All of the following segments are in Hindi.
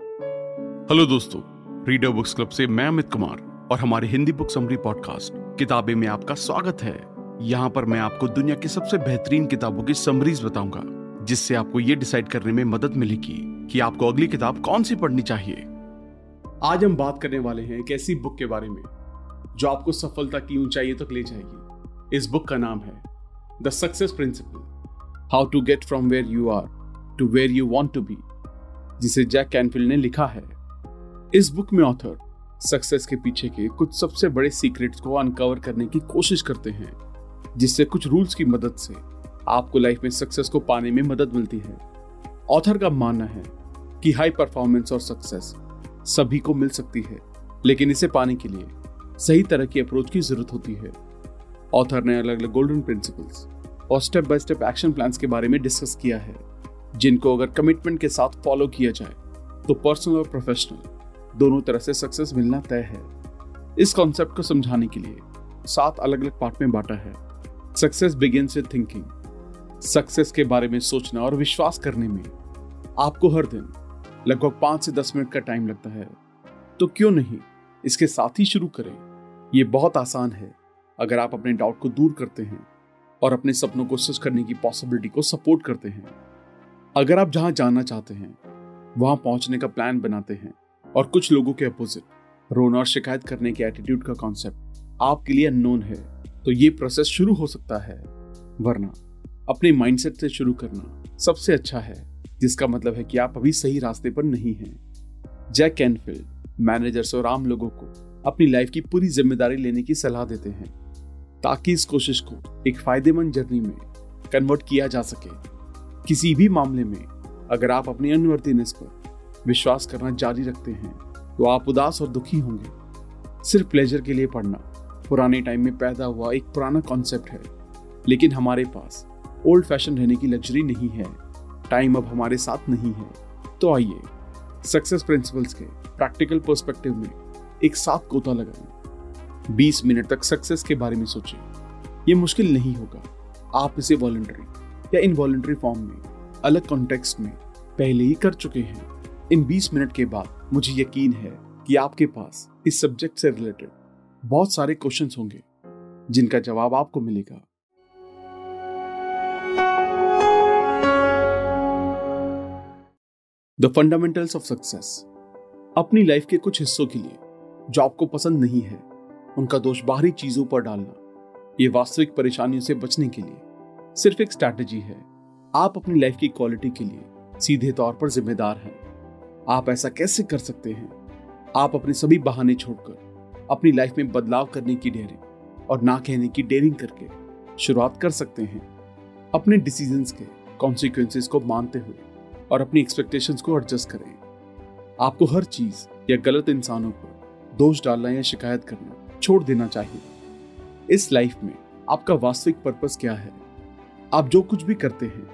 हेलो दोस्तों रीडर बुक्स क्लब से मैं अमित कुमार और हमारे हिंदी बुक समरी पॉडकास्ट किताबें में आपका स्वागत है। यहाँ पर मैं आपको दुनिया की सबसे बेहतरीन किताबों की समरीज बताऊँगा, जिससे आपको ये डिसाइड करने में मदद मिलेगी कि आपको अगली किताब कौन सी पढ़नी चाहिए। आज हम बात करने वाले हैं एक ऐसी बुक के बारे में, जो आपको सफलता की ऊंचाइयों तक ले जाएगी। इस बुक का नाम है the success principle how to get from where you are to where you want to be जिसे जैक कैनफिल्ड ने लिखा है। इस बुक में ऑथर सक्सेस के पीछे के कुछ सबसे बड़े सीक्रेट्स को अनकवर करने की कोशिश करते हैं, जिससे कुछ रूल्स की मदद से आपको लाइफ में सक्सेस को पाने में मदद मिलती है। ऑथर का मानना है कि हाई परफॉर्मेंस और सक्सेस सभी को मिल सकती है, लेकिन इसे पाने के लिए सही तरह की अप्रोच की ज़रूरत होती है। ऑथर ने अलग अलग गोल्डन प्रिंसिपल्स और step by step action plans के बारे में डिस्कस किया है। जिनको अगर कमिटमेंट के साथ फॉलो किया जाए तो पर्सनल और प्रोफेशनल दोनों तरह से सक्सेस मिलना तय है। इस कॉन्सेप्ट को समझाने के लिए सात अलग अलग पार्ट में बांटा है। Success begins with thinking success के बारे में सोचना और विश्वास करने में आपको हर दिन लगभग पाँच से दस मिनट का टाइम लगता है। तो क्यों नहीं इसके साथ ही शुरू करें? ये बहुत आसान है, अगर आप अपने डाउट को दूर करते हैं और अपने सपनों को सच करने की पॉसिबिलिटी को सपोर्ट करते हैं। अगर आप जहाँ जाना चाहते हैं, वहाँ पहुँचने का प्लान बनाते हैं और कुछ लोगों के अपोजिट रोना और शिकायत करने के एटीट्यूड का कॉन्सेप्ट आपके लिए अननोन है तो ये प्रोसेस शुरू हो सकता है। वरना, अपने माइंडसेट से शुरू करना सबसे अच्छा है, जिसका मतलब है कि आप अभी सही रास्ते पर नहीं हैं। जैक कैनफील्ड मैनेजर्स और आम लोगों को अपनी लाइफ की पूरी ज़िम्मेदारी लेने की सलाह देते हैं, ताकि इस कोशिश को एक फ़ायदेमंद जर्नी में कन्वर्ट किया जा सके। किसी भी मामले में अगर आप अपनी अनवर्दीनेस पर विश्वास करना जारी रखते हैं तो आप उदास और दुखी होंगे। सिर्फ़ प्लेजर के लिए पढ़ना। पुराने टाइम में पैदा हुआ एक पुराना कॉन्सेप्ट है, लेकिन हमारे पास ओल्ड फ़ैशन रहने की लग्जरी नहीं है। टाइम अब हमारे साथ नहीं है। तो आइए सक्सेस प्रिंसिपल्स के प्रैक्टिकल पर्सपेक्टिव में एक साथ गोता लगाएँ। 20 मिनट तक सक्सेस के बारे में सोचें। ये मुश्किल नहीं होगा। आप इसे वॉलंटरी या इनवॉलंटरी फॉर्म में, अलग कॉन्टेक्स्ट में, पहले ही कर चुके हैं। इन 20 मिनट के बाद मुझे यकीन है कि आपके पास इस सब्जेक्ट से रिलेटेड बहुत सारे क्वेश्चंस होंगे, जिनका जवाब आपको मिलेगा। द फंडामेंटल्स ऑफ़ सक्सेस अपनी लाइफ के कुछ हिस्सों के लिए, जो आपको पसंद नहीं है, उनका दोष बाहरी चीज़ों पर डालना, ये वास्तविक परेशानियों से बचने के लिए। सिर्फ़ एक स्ट्रैटेजी है। आप अपनी लाइफ की क्वालिटी के लिए सीधे तौर पर जिम्मेदार हैं। आप ऐसा कैसे कर सकते हैं? आप अपने सभी बहाने छोड़कर, अपनी लाइफ में बदलाव करने की डेयरिंग और ना कहने की डेयरिंग करके शुरुआत कर सकते हैं। अपने डिसीजंस के कॉन्सिक्वेंसेस को मानते हुए और अपनी एक्सपेक्टेशंस को एडजस्ट करें। आपको हर चीज़ या गलत इंसानों पर दोष डालना या शिकायत करना छोड़ देना चाहिए। इस लाइफ में आपका वास्तविक पर्पस क्या है? आप जो कुछ भी करते हैं,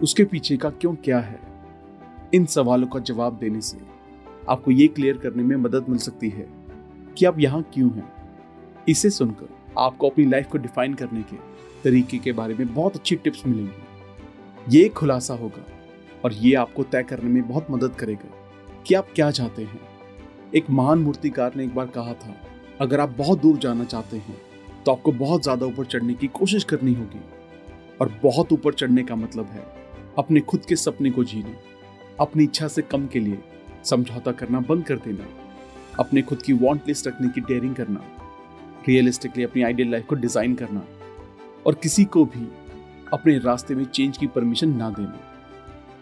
उसके पीछे का क्यों क्या है? इन सवालों का जवाब देने से आपको ये क्लियर करने में मदद मिल सकती है कि आप यहाँ क्यों हैं। इसे सुनकर आपको अपनी लाइफ को डिफाइन करने के तरीके के बारे में बहुत अच्छी टिप्स मिलेंगी। ये खुलासा होगा और ये आपको तय करने में बहुत मदद करेगा कि आप क्या चाहते हैं। एक महान मूर्तिकार ने एक बार कहा था, अगर आप बहुत दूर जाना चाहते हैं तो आपको बहुत ज़्यादा ऊपर चढ़ने की कोशिश करनी होगी। और बहुत ऊपर चढ़ने का मतलब है अपने खुद के सपने को जीना। अपनी इच्छा से कम के लिए समझौता करना बंद कर देना। अपने खुद की वांट लिस्ट रखने की डेयरिंग करना। रियलिस्टिकली अपनी आइडियल लाइफ को डिज़ाइन करना। और किसी को भी अपने रास्ते में चेंज की परमिशन ना देना।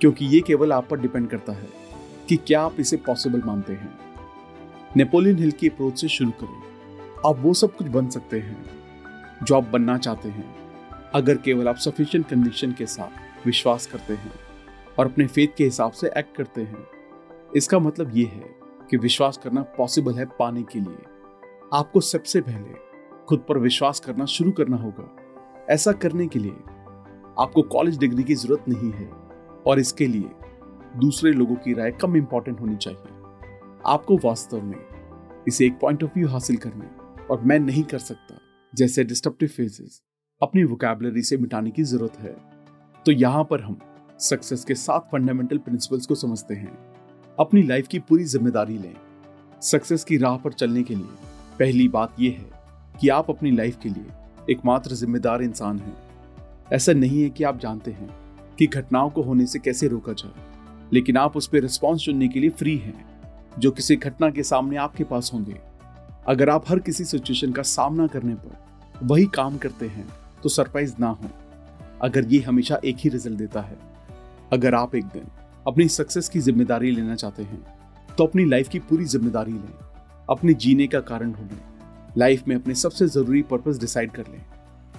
क्योंकि ये केवल आप पर डिपेंड करता है कि क्या आप इसे पॉसिबल मानते हैं। नेपोलियन हिल की अप्रोच से शुरू करें। आप वो सब कुछ बन सकते हैं जो आप बनना चाहते हैं। अगर केवल आप सफिशियंट कंडीशन के साथ विश्वास करते हैं और अपने फेथ के हिसाब से एक्ट करते हैं, इसका मतलब ये है कि विश्वास करना पॉसिबल है पाने के लिए। आपको सबसे पहले खुद पर विश्वास करना शुरू करना होगा। ऐसा करने के लिए आपको कॉलेज डिग्री की ज़रूरत नहीं है और इसके लिए दूसरे लोगों की राय कम इंपॉर्टेंट होनी चाहिए। आपको वास्तव में इसे एक पॉइंट ऑफ़ व्यू हासिल करने और मैं नहीं कर सकता जैसे डिस्ट्रप्टिव फेजेस अपनी वोकेबलरी से मिटाने की ज़रूरत है। तो यहाँ पर हम सक्सेस के सात फंडामेंटल प्रिंसिपल्स को समझते हैं। अपनी लाइफ की पूरी ज़िम्मेदारी लें। सक्सेस की राह पर चलने के लिए पहली बात यह है कि आप अपनी लाइफ के लिए एकमात्र जिम्मेदार इंसान हैं। ऐसा नहीं है कि आप जानते हैं कि घटनाओं को होने से कैसे रोका जाए, लेकिन आप उस पर रिस्पॉन्स चुनने के लिए फ्री हैं, जो किसी घटना के सामने आपके पास होंगे। अगर आप हर किसी सिचुएशन का सामना करने पर वही काम करते हैं तो सरप्राइज़ ना हो। अगर ये हमेशा एक ही रिज़ल्ट देता है। अगर आप एक दिन अपनी सक्सेस की ज़िम्मेदारी लेना चाहते हैं तो अपनी लाइफ की पूरी ज़िम्मेदारी लें। अपने जीने का कारण ढूंढें। लाइफ में अपने सबसे ज़रूरी पर्पस डिसाइड कर लें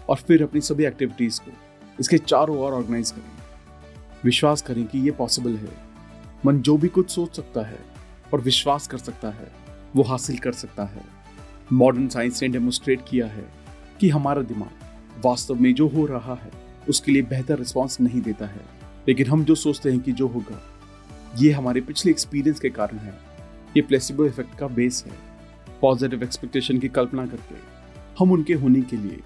और फिर अपनी सभी एक्टिविटीज़ को, इसके चारों ओर ऑर्गेनाइज करें। विश्वास करें कि ये पॉसिबल है। मन जो भी कुछ सोच सकता है और विश्वास कर सकता है, वो हासिल कर सकता है। मॉडर्न साइंस ने डेमोस्ट्रेट किया है कि हमारा दिमाग वास्तव में जो हो रहा है, उसके लिए बेहतर रिस्पॉन्स नहीं देता है। लेकिन हम जो सोचते हैं कि जो होगा, ये हमारे पिछले एक्सपीरियंस के कारण है। ये प्लेसिबो इफ़ेक्ट का बेस है। पॉजिटिव एक्सपेक्टेशन की कल्पना करके हम उनके होने के लिए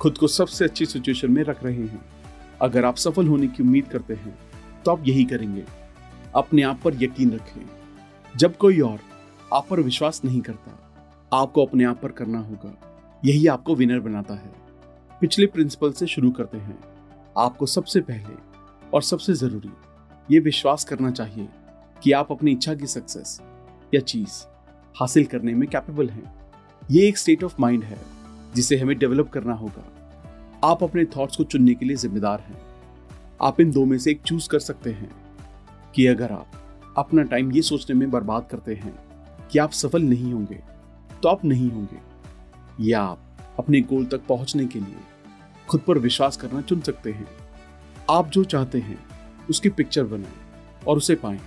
खुद को सबसे अच्छी सिचुएशन में रख रहे हैं। अगर आप सफल होने की उम्मीद करते हैं तो आप यही करेंगे। अपने आप पर यकीन रखें। जब कोई और आप पर विश्वास नहीं करता, आपको अपने आप पर करना होगा। यही आपको विनर बनाता है। पिछले प्रिंसिपल से शुरू करते हैं। आपको सबसे पहले और सबसे ज़रूरी ये विश्वास करना चाहिए कि आप अपनी इच्छा की सक्सेस या चीज़ हासिल करने में कैपेबल हैं। ये एक स्टेट ऑफ़ माइंड है, जिसे हमें डेवलप करना होगा। आप अपने थॉट्स को चुनने के लिए जिम्मेदार हैं। आप इन दो में से एक चूज़ कर सकते हैं कि अगर आप अपना टाइम ये सोचने में बर्बाद करते हैं कि आप सफल नहीं होंगे तो आप नहीं होंगे। या आप अपने गोल तक पहुँचने के लिए खुद पर विश्वास करना चुन सकते हैं। आप जो चाहते हैं, उसकी पिक्चर बनाएँ और उसे पाएँ।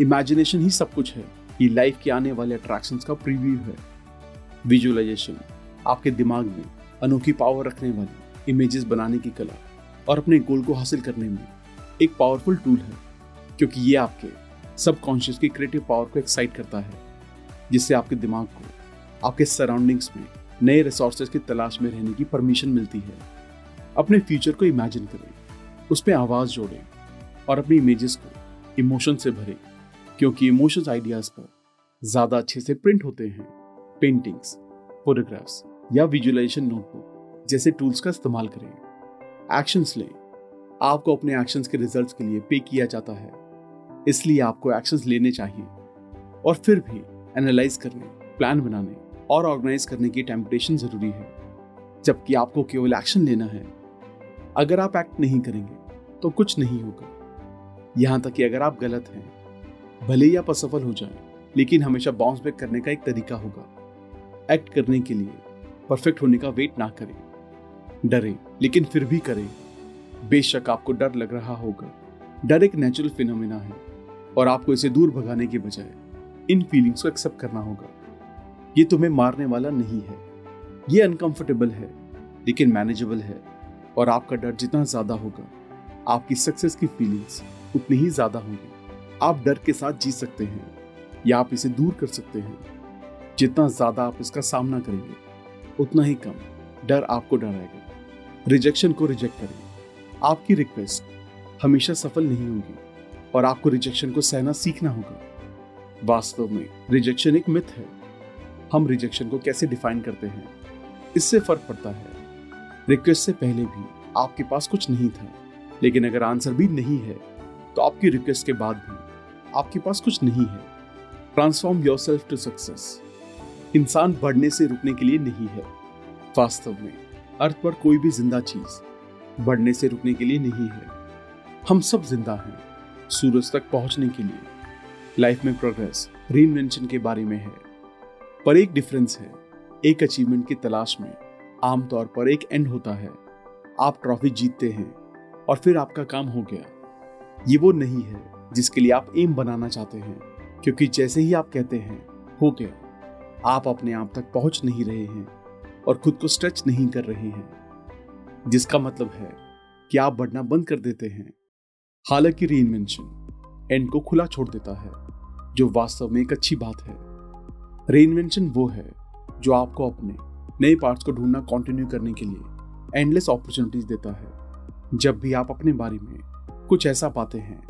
इमेजिनेशन ही सब कुछ है। ये लाइफ के आने वाले अट्रैक्शंस का प्रीव्यू है। विजुअलाइजेशन आपके दिमाग में अनोखी पावर रखने वाली इमेजेस बनाने की कला और अपने गोल को हासिल करने में एक पावरफुल टूल है, क्योंकि ये आपके सबकॉन्शियस की क्रिएटिव पावर को एक्साइट करता है, जिससे आपके दिमाग को आपके सराउंडिंग्स में नए रिसोर्सेज की तलाश में रहने की परमिशन मिलती है। अपने फ्यूचर को इमेजिन करें, उस पर आवाज़ जोड़ें और अपनी इमेजेस को इमोशन से भरें, क्योंकि इमोशंस आइडियाज़ पर ज़्यादा अच्छे से प्रिंट होते हैं। पेंटिंग्स फोटोग्राफ्स या विजुअलाइजेशन नोटबुक जैसे टूल्स का इस्तेमाल करें। एक्शंस लें। आपको अपने एक्शंस के रिजल्ट्स के लिए पे किया जाता है। इसलिए आपको एक्शंस लेने चाहिए और फिर भी एनालाइज करने प्लान बनाने। और ऑर्गेनाइज करने की टेम्पटेशन ज़रूरी है। जबकि आपको केवल एक्शन लेना है। अगर आप एक्ट नहीं करेंगे तो कुछ नहीं होगा। यहाँ तक कि अगर आप गलत हैं भले ही आप असफल हो जाएँ, लेकिन हमेशा बाउंस बैक करने का एक तरीका होगा। एक्ट करने के लिए परफेक्ट होने का वेट ना करें। डरे लेकिन फिर भी करें। बेशक आपको डर लग रहा होगा। डर एक नेचुरल फिनोमिना है और आपको इसे दूर भगाने के बजाय इन फीलिंग्स को एक्सेप्ट करना होगा। ये तुम्हें मारने वाला नहीं है। ये अनकंफर्टेबल है, लेकिन मैनेजेबल है, और आपका डर जितना ज़्यादा होगा, आपकी सक्सेस की फीलिंग्स उतनी ही ज़्यादा होंगी। आप डर के साथ जी सकते हैं, या आप इसे दूर कर सकते हैं। जितना ज़्यादा आप इसका सामना करेंगे, उतना ही कम डर आपको डराएगा। रिजेक्शन को रिजेक्ट करें। आपकी रिक्वेस्ट हमेशा सफल नहीं होगी, और आपको रिजेक्शन को सहना सीखना होगा। वास्तव में रिजेक्शन एक मिथ है। हम रिजेक्शन को कैसे डिफाइन करते हैं? इससे फ़र्क पड़ता है। रिक्वेस्ट से पहले भी आपके पास कुछ नहीं था, लेकिन अगर आंसर भी नहीं है तो आपकी रिक्वेस्ट के बाद भी आपके पास कुछ नहीं है। Transform yourself to success इंसान बढ़ने से रुकने के लिए नहीं है। वास्तव में, अर्थ पर कोई भी ज़िंदा चीज़ बढ़ने से रुकने के लिए नहीं है। हम सब ज़िंदा हैं, सूरज तक पहुँचने के लिए। लाइफ में प्रोग्रेस री के बारे में है। पर एक डिफरेंस है। एक अचीवमेंट की तलाश में आमतौर पर एक एंड होता है। आप ट्रॉफी जीतते हैं और फिर आपका काम हो गया। ये वो नहीं है जिसके लिए आप एम बनाना चाहते हैं, क्योंकि जैसे ही आप कहते हैं, हो गया। आप अपने आप तक पहुँच नहीं रहे हैं और खुद को स्ट्रेच नहीं कर रहे हैं। जिसका मतलब है कि आप बढ़ना बंद कर देते हैं। हालाँकि री एंड को खुला छोड़ देता है, जो वास्तव में एक अच्छी बात है। री वो है जो आपको अपने नए पार्ट्स को ढूंढना कंटिन्यू करने के लिए एंडलेस अपॉर्चुनिटीज़ देता है। जब भी आप अपने बारे में कुछ ऐसा पाते हैं,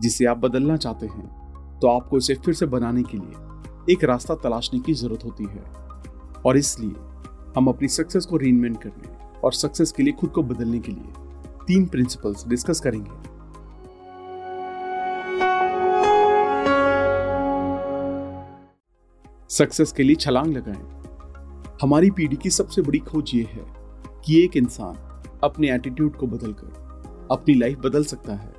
जिसे आप बदलना चाहते हैं तो आपको इसे फिर से बनाने के लिए एक रास्ता तलाशने की ज़रूरत होती है। और इसलिए हम अपनी सक्सेस को रीइन्वेंट करने और सक्सेस के लिए खुद को बदलने के लिए तीन प्रिंसिपल्स डिस्कस करेंगे। सक्सेस के लिए छलांग लगाएँ। हमारी पीढ़ी की सबसे बड़ी खोज ये है कि एक इंसान अपने एटीट्यूड को बदलकर अपनी लाइफ बदल सकता है।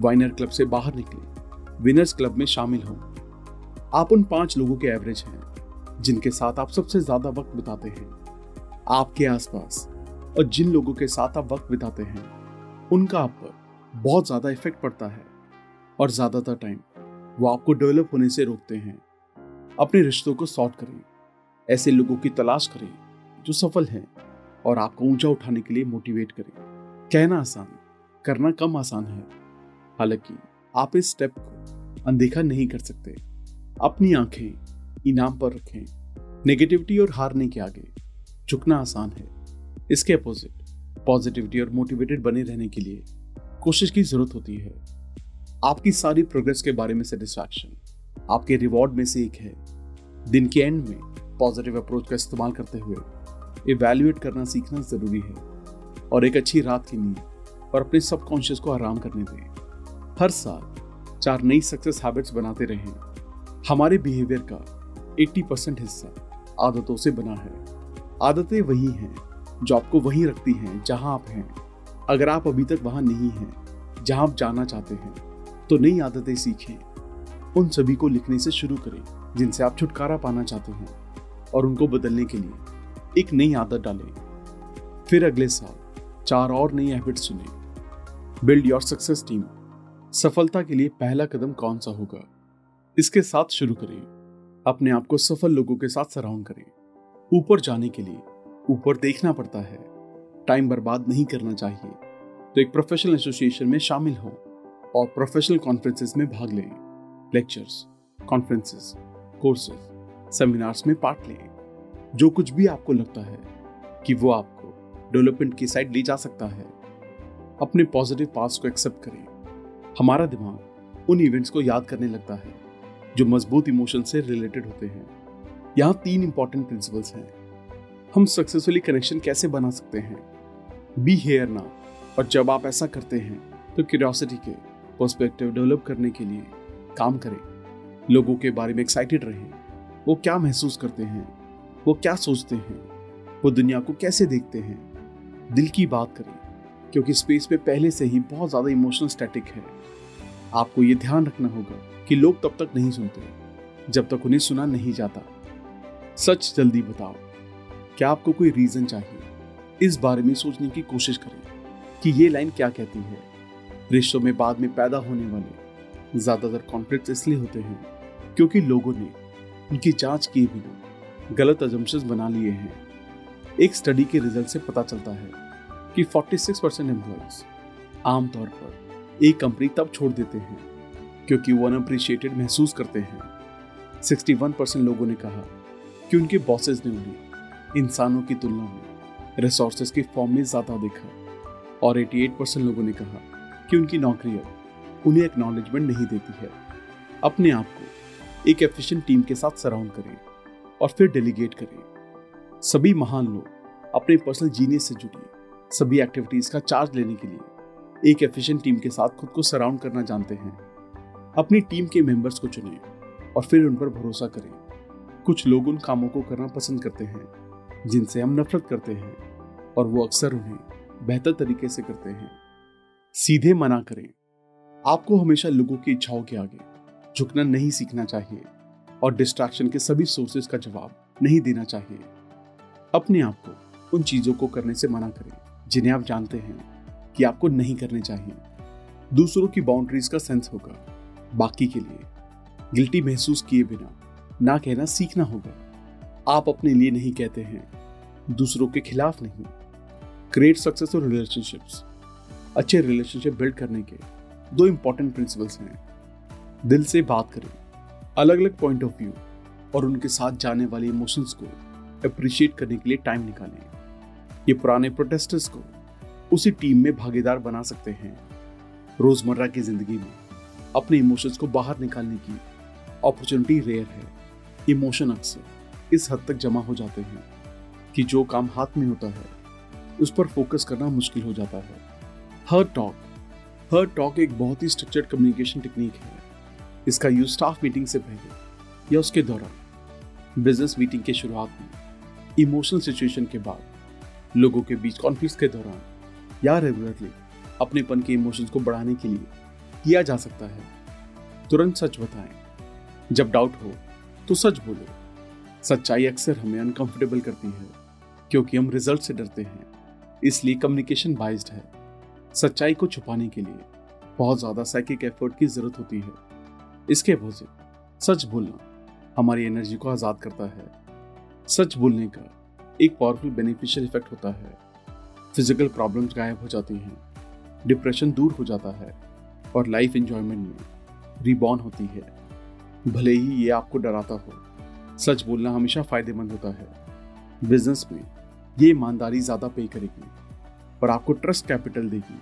वाइनर क्लब से बाहर निकले। विनर्स क्लब में शामिल हों। आप उन पाँच लोगों के एवरेज हैं, जिनके साथ आप सबसे ज़्यादा वक्त बिताते हैं। आपके आसपास और जिन लोगों के साथ आप वक्त बिताते हैं, उनका आप पर बहुत ज़्यादा इफ़ेक्ट पड़ता है। और ज़्यादातर टाइम वो आपको डेवलप होने से रोकते हैं। अपने रिश्तों को सॉर्ट करें। ऐसे लोगों की तलाश करें, जो सफल हैं और आपको ऊँचा उठाने के लिए मोटिवेट करें। कहना आसान, करना कम आसान है। हालाँकि, आप इस स्टेप को अनदेखा नहीं कर सकते। अपनी आँखें इनाम पर रखें। नेगेटिविटी और हारने के आगे झुकना आसान है। इसके अपोजिट पॉजिटिविटी और मोटिवेटेड बने रहने के लिए कोशिश की ज़रूरत होती है। आपकी सारी प्रोग्रेस के बारे में सेटिस्फैक्शन आपके रिवॉर्ड में से एक है। दिन के एंड में पॉजिटिव अप्रोच का इस्तेमाल करते हुए इवेल्युएट करना सीखना ज़रूरी है और एक अच्छी रात की नींद और अपने सबकॉन्शियस को आराम करने दें। हर साल चार नई सक्सेस हैबिट्स बनाते रहें। हमारे बिहेवियर का 80 परसेंट हिस्सा आदतों से बना है। आदतें वही हैं जो आपको वहीं रखती हैं, जहाँ आप हैं। अगर आप अभी तक वहाँ नहीं हैं, जहाँ आप जाना चाहते हैं तो नई आदतें सीखें। उन सभी को लिखने से शुरू करें, जिनसे आप छुटकारा पाना चाहते हैं, और उनको बदलने के लिए एक नई आदत डालें। फिर अगले साल चार और नई हैबिट चुनें। बिल्ड योर सक्सेस टीम सफलता के लिए पहला कदम कौन सा होगा? इसके साथ शुरू करें। अपने आप को सफल लोगों के साथ सराउंड करें। ऊपर जाने के लिए ऊपर देखना पड़ता है। टाइम बर्बाद नहीं करना चाहिए। तो एक प्रोफेशनल एसोसिएशन में शामिल हो और प्रोफेशनल कॉन्फ्रेंसेस में भाग लें। लेक्चर्स कॉन्फ्रेंसेस कोर्सेज सेमिनार्स में पार्ट लें। जो कुछ भी आपको लगता है कि वो आपको डेवलपमेंट की साइड ले जा सकता है, अपने पॉजिटिव पास को एक्सेप्ट करें। हमारा दिमाग उन इवेंट्स को याद करने लगता है, जो मज़बूत इमोशन से रिलेटेड होते हैं। यहाँ तीन इंपॉर्टेंट प्रिंसिपल्स हैं। हम सक्सेसफुली कनेक्शन कैसे बना सकते हैं? बी हेयर ना और जब आप ऐसा करते हैं तो क्यूरियोसिटी के पर्सपेक्टिव डेवलप करने के लिए काम करें। लोगों के बारे में एक्साइटेड रहें। वो क्या महसूस करते हैं? वो क्या सोचते हैं? वो दुनिया को कैसे देखते हैं? दिल की बात करें, क्योंकि स्पेस में पहले से ही बहुत ज़्यादा इमोशनल स्टैटिक है। आपको ये ध्यान रखना होगा कि लोग तब तक नहीं सुनते, जब तक उन्हें सुना नहीं जाता। सच जल्दी बताओ, क्या आपको कोई रीजन चाहिए? इस बारे में सोचने की कोशिश करें कि ये लाइन क्या कहती है? रिश्तों में बाद में पैदा होने वाले ज़्यादातर कॉन्फ्लिक्ट इसलिए होते हैं क्योंकि लोगों ने उनकी जाँच किए बिना गलत अजम्पन बना लिए हैं। एक स्टडी के रिज़ल्ट से पता चलता है कि 46 परसेंट एम्प्लॉयज़ आमतौर पर एक कंपनी तब छोड़ देते हैं क्योंकि वो अनअप्रिशिएटेड महसूस करते हैं। 61 परसेंट लोगों ने कहा कि उनके बॉसेस ने उन्हें इंसानों की तुलना में रिसोर्सेज के फॉर्म में ज़्यादा देखा और 88 परसेंट लोगों ने कहा कि उनकी नौकरियाँ उन्हें एक्नॉलेजमेंट नहीं देती है। अपने आप को एक एफिशिएंट टीम के साथ सराउंड करें और फिर डेलीगेट करें। सभी महान लोग अपने पर्सनल जीनियस से जुड़ी सभी एक्टिविटीज़ का चार्ज लेने के लिए एक एफिशिएंट टीम के साथ खुद को सराउंड करना जानते हैं। अपनी टीम के मेंबर्स को चुनें और फिर उन पर भरोसा करें। कुछ लोग उन कामों को करना पसंद करते हैं, जिनसे हम नफरत करते हैं और वो अक्सर उन्हें बेहतर तरीके से करते हैं। सीधे मना करें। आपको हमेशा लोगों की इच्छाओं के आगे झुकना नहीं सीखना चाहिए और डिस्ट्रैक्शन के सभी सोर्सेज का जवाब नहीं देना चाहिए। अपने आप को, उन चीज़ों को करने से मना करें, जिन्हें आप जानते हैं कि आपको नहीं करने चाहिए। दूसरों की बाउंड्रीज का सेंस होगा। बाकी के लिए गिल्टी महसूस किए बिना ना कहना सीखना होगा। आप अपने लिए नहीं कहते हैं। दूसरों के खिलाफ नहीं। क्रिएट सक्सेसफुल रिलेशनशिप्स अच्छे रिलेशनशिप बिल्ड करने के दो इंपॉर्टेंट प्रिंसिपल्स हैं। दिल से बात करें अलग अलग पॉइंट ऑफ़ व्यू और उनके साथ जाने वाले इमोशंस को अप्रिशिएट करने के लिए टाइम निकालें। ये पुराने प्रोटेस्टर्स को उसी टीम में भागीदार बना सकते हैं। रोज़मर्रा की ज़िंदगी में अपने इमोशंस को बाहर निकालने की अपॉर्चुनिटी रेयर है। इमोशन अक्सर इस हद तक जमा हो जाते हैं कि जो काम हाथ में होता है, उस पर फोकस करना मुश्किल हो जाता है। हर टॉक हर टॉक एक बहुत ही स्ट्रक्चर्ड कम्युनिकेशन टेक्निक है। इसका यूज़ स्टाफ मीटिंग से पहले या उसके दौरान बिज़नेस मीटिंग के शुरुआत में इमोशनल सिचुएशन के बाद, लोगों के बीच कॉन्फ्लिक्ट के दौरान या रेगुलरली अपनेपन के इमोशंस को बढ़ाने के लिए किया जा सकता है। तुरंत सच बताएँ, जब डाउट हो तो सच बोलो। सच्चाई अक्सर हमें अनकंफर्टेबल करती है, क्योंकि हम रिज़ल्ट से डरते हैं, इसलिए कम्युनिकेशन बाइज्ड है। सच्चाई को छुपाने के लिए बहुत ज़्यादा साइकिक एफर्ट की ज़रूरत होती है। इसके अपोजिट सच बोलना हमारी एनर्जी को आज़ाद करता है। सच बोलने का एक पावरफुल बेनिफिशियल इफ़ेक्ट होता है। फ़िज़िकल प्रॉब्लम्स गायब हो जाती हैं डिप्रेशन दूर हो जाता है और लाइफ एंजॉयमेंट में रिबॉर्न होती है। भले ही ये आपको डराता हो, सच बोलना हमेशा फ़ायदेमंद होता है। बिज़नेस में ये ईमानदारी ज़्यादा पे करेगी। और आपको ट्रस्ट कैपिटल देगी,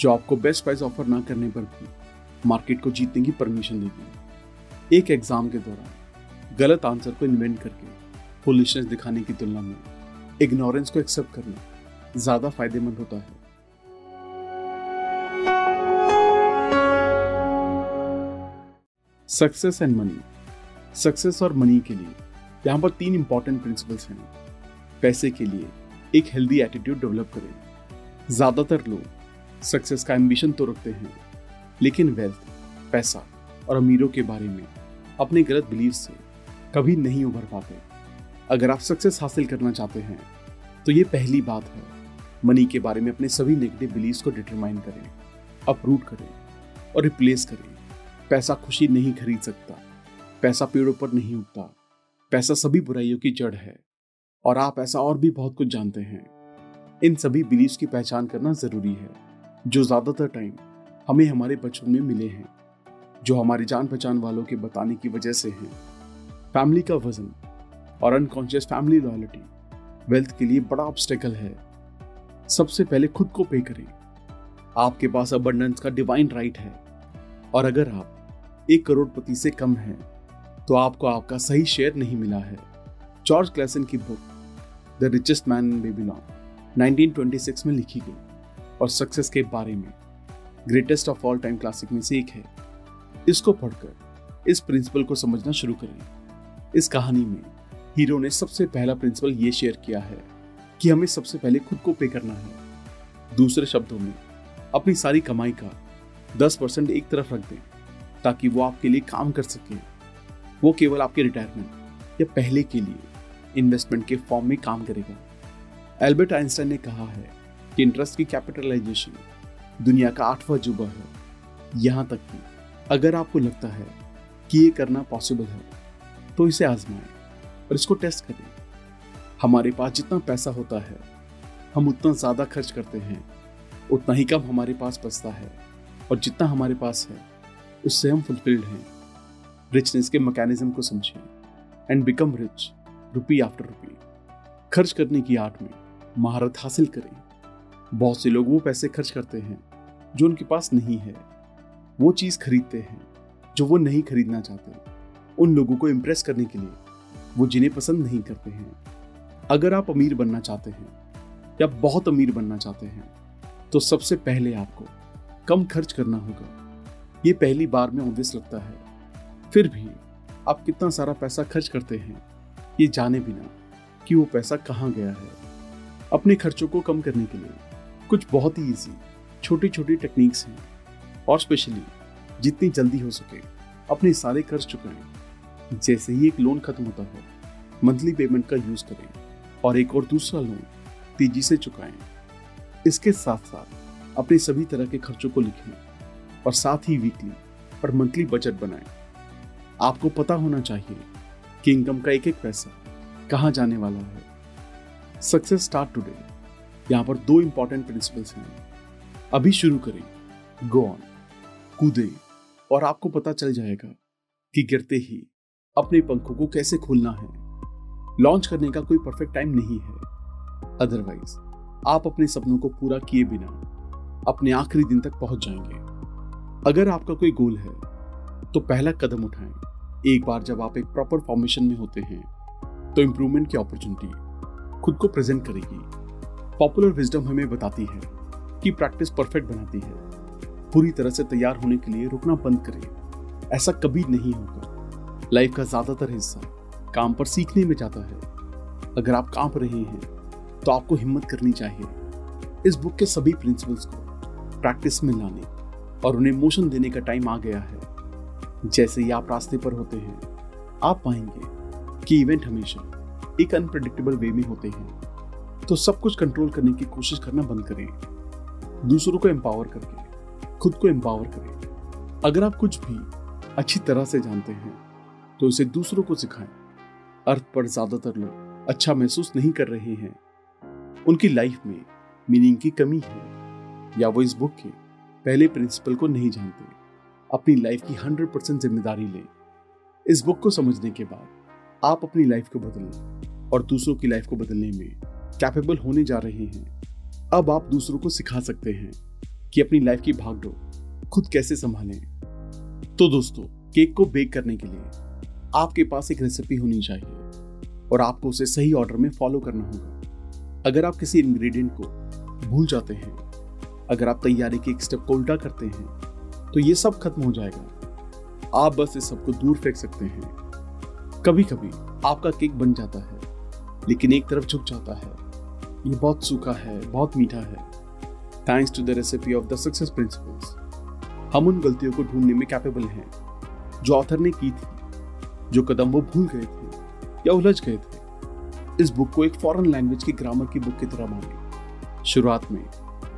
जो आपको बेस्ट प्राइस ऑफ़र ना करने पर भी मार्केट को जीतने की परमिशन देगी। एक एग्ज़ाम के दौरान गलत आंसर को इन्वेंट करके फुलिशनेस दिखाने की तुलना में इग्नोरेंस को एक्सेप्ट करना ज़्यादा फ़ायदेमंद होता है। सक्सेस एंड मनी सक्सेस और मनी के लिए यहाँ पर तीन इंपॉर्टेंट प्रिंसिपल्स हैं। पैसे के लिए एक हेल्दी एटीट्यूड डेवलप करें। ज़्यादातर लोग सक्सेस का एम्बिशन तो रखते हैं, लेकिन वेल्थ पैसा और अमीरों के बारे में अपने गलत बिलीव से कभी नहीं उभर पाते। अगर आप सक्सेस हासिल करना चाहते हैं तो ये पहली बात है। मनी के बारे में अपने सभी नेगेटिव बिलीव्स को डिटरमाइन करें अपरूट करें और रिप्लेस करें। पैसा खुशी नहीं खरीद सकता, पैसा पेड़ों पर नहीं उगता, पैसा सभी बुराइयों की जड़ है और आप ऐसा और भी बहुत कुछ जानते हैं। इन सभी बिलीव्स की पहचान करना ज़रूरी है, जो ज़्यादातर टाइम हमें हमारे बचपन में मिले हैं, जो हमारे जान पहचान वालों के बताने की वजह से हैं। फैमिली का वज़न और अनकॉन्शियस फैमिली लॉयलिटी वेल्थ के लिए बड़ा ऑब्स्टेकल है। सबसे पहले खुद को पे करें। आपके पास अबंडेंस का डिवाइन राइट है और अगर आप एक करोड़पति से कम हैं तो आपको आपका सही शेयर नहीं मिला है। जॉर्ज क्लेसन की book the richest man in Babylon 1926 में लिखी गई और सक्सेस के बारे में greatest of all time classic में से एक है। इसको पढ़कर, इस प्रिंसिपल को समझना शुरू करें। इस कहानी में हीरो ने सबसे पहला प्रिंसिपल ये शेयर किया है कि हमें सबसे पहले खुद को पे करना है। दूसरे शब्दों में, अपनी सारी कमाई का दस परसेंट एक तरफ़ रख दें, ताकि वो आपके लिए काम कर सके। वो केवल आपके रिटायरमेंट या पहले के लिए इन्वेस्टमेंट के फॉर्म में काम करेगा। एल्बर्ट आइंस्टाइन ने कहा है कि इंटरेस्ट की कैपिटलाइजेशन दुनिया का आठवां जुबा है। यहाँ तक कि अगर आपको लगता है कि ये करना पॉसिबल है तो इसे आजमाएँ और इसको टेस्ट करें। हमारे पास जितना पैसा होता है, हम उतना ज़्यादा खर्च करते हैं। उतना ही कम हमारे पास बचता है और जितना हमारे पास है, उससे हम फुलफिल्ड हैं। रिचनेस के मैकेनिज्म को समझें and become rich rupee after rupee खर्च करने की आर्ट में महारत हासिल करें। बहुत से लोग वो पैसे खर्च करते हैं, जो उनके पास नहीं है। वो चीज़ खरीदते हैं, जो वो नहीं खरीदना चाहते। उन लोगों को इम्प्रेस करने के लिए वो जिन्हें पसंद नहीं करते हैं। अगर आप अमीर बनना चाहते हैं, या बहुत अमीर बनना चाहते हैं तो सबसे पहले आपको कम खर्च करना होगा। ये पहली बार में ऑब्वियस लगता है। फिर भी आप कितना सारा पैसा खर्च करते हैं, ये जाने बिना कि वो पैसा कहाँ गया है। अपने खर्चों को कम करने के लिए। कुछ बहुत ही इजी छोटी छोटी टेक्निक्स हैं। और स्पेशली जितनी जल्दी हो सके, अपने सारे कर्ज चुकाएँ। जैसे ही एक लोन खत्म होता है मंथली पेमेंट का यूज़ करें। और एक और दूसरा लोन तेज़ी से चुकाएँ। इसके साथ साथ अपने सभी तरह के खर्चों को लिखें। और साथ ही वीकली और मंथली बजट बनाएँ। आपको पता होना चाहिए कि इनकम का एक एक पैसा कहाँ जाने वाला है। सक्सेस स्टार्ट टुडे यहाँ पर दो इंपॉर्टेंट प्रिंसिपल्स हैं। अभी शुरू करें। गो ऑन कूदे। और आपको पता चल जाएगा कि गिरते ही अपने पंखों को कैसे खोलना है। लॉन्च करने का कोई परफेक्ट टाइम नहीं है। अदरवाइज़ आप अपने सपनों को पूरा किए बिना अपने आखिरी दिन तक पहुँच जाएँगे। अगर आपका कोई गोल है तो पहला कदम उठाएँ। एक बार जब आप एक प्रॉपर फॉर्मेशन में होते हैं तो इंप्रूवमेंट की अपॉर्चुनिटी खुद को प्रेजेंट करेगी। पॉपुलर विजडम हमें बताती है कि प्रैक्टिस परफेक्ट बनाती है। पूरी तरह से तैयार होने के लिए रुकना बंद करें। ऐसा कभी नहीं होगा। लाइफ का ज़्यादातर हिस्सा काम पर सीखने में जाता है। अगर आप काँप रहे हैं तो आपको हिम्मत करनी चाहिए। इस बुक के सभी प्रिंसिपल्स को प्रैक्टिस में लाने और उन्हें मोशन देने का टाइम आ गया है। जैसे ही आप रास्ते पर होते हैं, आप पाएँगे कि इवेंट हमेशा एक अनप्रडिक्टेबल वे में होते हैं। तो सब कुछ कंट्रोल करने की कोशिश करना बंद करें। दूसरों को एम्पावर करके, खुद को एम्पावर करें। अगर आप कुछ भी अच्छी तरह से जानते हैं तो इसे दूसरों को सिखाएँ। अर्थ पर ज़्यादातर लोग अच्छा महसूस नहीं कर रहे हैं। उनकी लाइफ में मीनिंग की कमी है, या वो इस बुक के पहले प्रिंसिपल को नहीं जानते। अपनी लाइफ की हंड्रेड परसेंट ज़िम्मेदारी लें। इस बुक को समझने के बाद आप अपनी लाइफ को बदलें। और दूसरों की लाइफ को बदलने में कैपेबल होने जा रहे हैं। अब आप दूसरों को सिखा सकते हैं कि अपनी लाइफ की भागदौड़ खुद कैसे संभालें। तो दोस्तों केक को बेक करने के लिए आपके पास एक रेसिपी होनी चाहिए और आपको उसे सही ऑर्डर में फॉलो करना होगा। अगर आप किसी इंग्रेडिएंट को भूल जाते हैं, अगर आप तैयारी के एक स्टेप को उल्टा करते हैं तो ये सब खत्म हो जाएगा। आप बस इस सबको दूर फेंक सकते हैं। कभी कभी आपका केक बन जाता है। लेकिन एक तरफ़ झुक जाता है। ये बहुत सूखा है, बहुत मीठा है। Thanks to the recipe of the success principles हम उन गलतियों को ढूँढने में कैपेबल हैं, जो ऑथर ने की थी, जो कदम वो भूल गए थे या उलझ गए थे। इस बुक को एक फॉरेन लैंग्वेज की ग्रामर की बुक की तरह माने शुरुआत में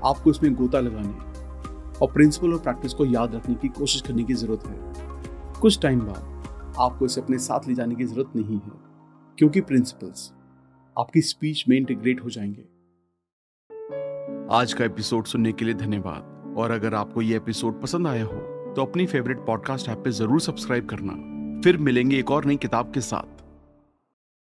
आपको इसमें गोता लगाने और प्रिंसिपल और प्रैक्टिस को याद रखने की कोशिश करने की ज़रूरत है। कुछ टाइम बाद आपको इसे अपने साथ ले जाने की ज़रूरत नहीं है, क्योंकि प्रिंसिपल्स आपकी स्पीच में इंटीग्रेट हो जाएँगे। आज का एपिसोड सुनने के लिए धन्यवाद। और अगर आपको ये एपिसोड पसंद आया हो तो अपनी फेवरेट पॉडकास्ट ऐप पे ज़रूर सब्सक्राइब करना। फिर मिलेंगे एक और नई किताब के साथ।